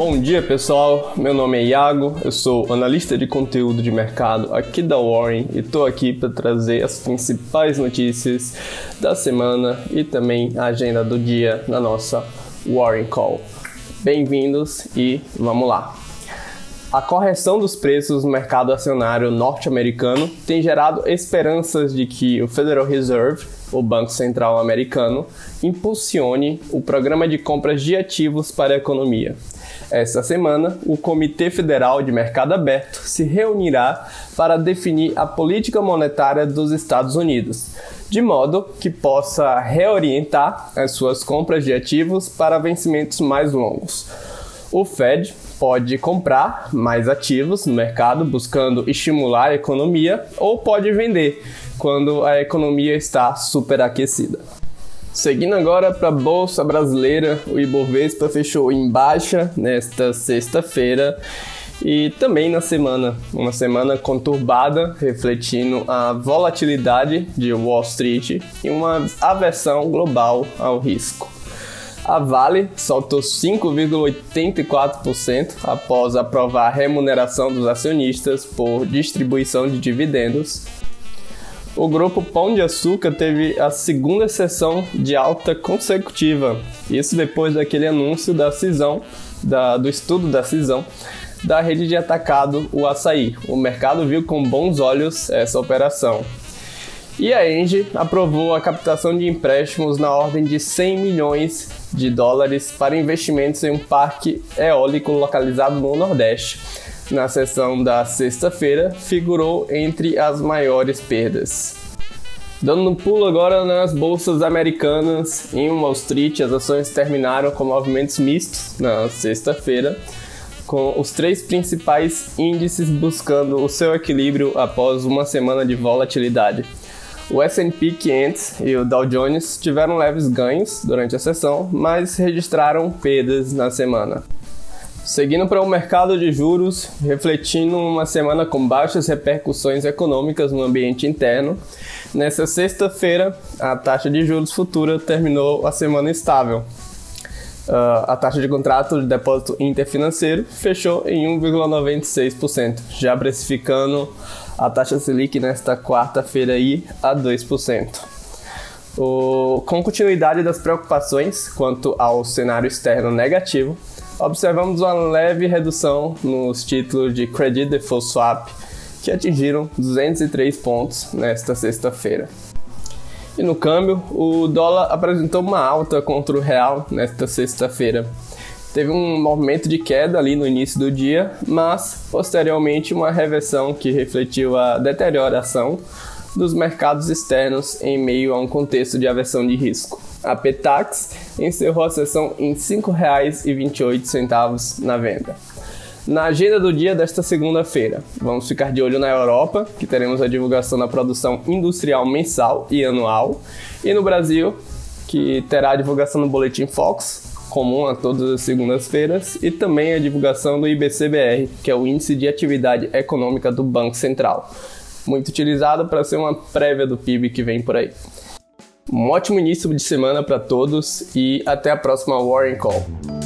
Bom dia pessoal, meu nome é Iago, eu sou analista de conteúdo de mercado aqui da Warren e estou aqui para trazer as principais notícias da semana e também a agenda do dia na nossa Warren Call. Bem-vindos e vamos lá! A correção dos preços no mercado acionário norte-americano tem gerado esperanças de que o Federal Reserve, o Banco Central Americano, impulsione o programa de compras de ativos para a economia. Esta semana, o Comitê Federal de Mercado Aberto se reunirá para definir a política monetária dos Estados Unidos, de modo que possa reorientar as suas compras de ativos para vencimentos mais longos. O Fed pode comprar mais ativos no mercado buscando estimular a economia ou pode vender quando a economia está superaquecida. Seguindo agora para a Bolsa Brasileira, o Ibovespa fechou em baixa nesta sexta-feira e também na semana, uma semana conturbada, refletindo a volatilidade de Wall Street e uma aversão global ao risco. A Vale soltou 5,84% após aprovar a remuneração dos acionistas por distribuição de dividendos. O grupo Pão de Açúcar teve a segunda sessão de alta consecutiva, isso depois daquele anúncio da cisão, da, do estudo da cisão da rede de atacado, o açaí. O mercado viu com bons olhos essa operação. E a Engie aprovou a captação de empréstimos na ordem de 100 milhões de dólares para investimentos em um parque eólico localizado no Nordeste. Na sessão da sexta-feira, figurou entre as maiores perdas. Dando um pulo agora nas bolsas americanas, em Wall Street as ações terminaram com movimentos mistos na sexta-feira, com os três principais índices buscando o seu equilíbrio após uma semana de volatilidade. O S&P 500 e o Dow Jones tiveram leves ganhos durante a sessão, mas registraram perdas na semana. Seguindo para o mercado de juros, refletindo uma semana com baixas repercussões econômicas no ambiente interno, nessa sexta-feira a taxa de juros futura terminou a semana estável. Uh, a taxa de contrato de depósito interfinanceiro fechou em 1,96%, já precificando a taxa Selic nesta quarta-feira a 2%. O, com continuidade das preocupações quanto ao cenário externo negativo, observamos uma leve redução nos títulos de Credit Default Swap, que atingiram 203 pontos nesta sexta-feira. E no câmbio, o dólar apresentou uma alta contra o real nesta sexta-feira, Teve um movimento de queda ali no início do dia, mas posteriormente uma reversão que refletiu a deterioração dos mercados externos em meio a um contexto de aversão de risco. A Petax encerrou a sessão em R$ 5,28 na venda. Na agenda do dia desta segunda-feira, vamos ficar de olho na Europa, que teremos a divulgação da produção industrial mensal e anual, e no Brasil, que terá a divulgação do Boletim Fox, comum a todas as segundas-feiras, e também a divulgação do IBCBR, que é o Índice de Atividade Econômica do Banco Central, muito utilizado para ser uma prévia do PIB que vem por aí. Um ótimo início de semana para todos e até a próxima Warren Call.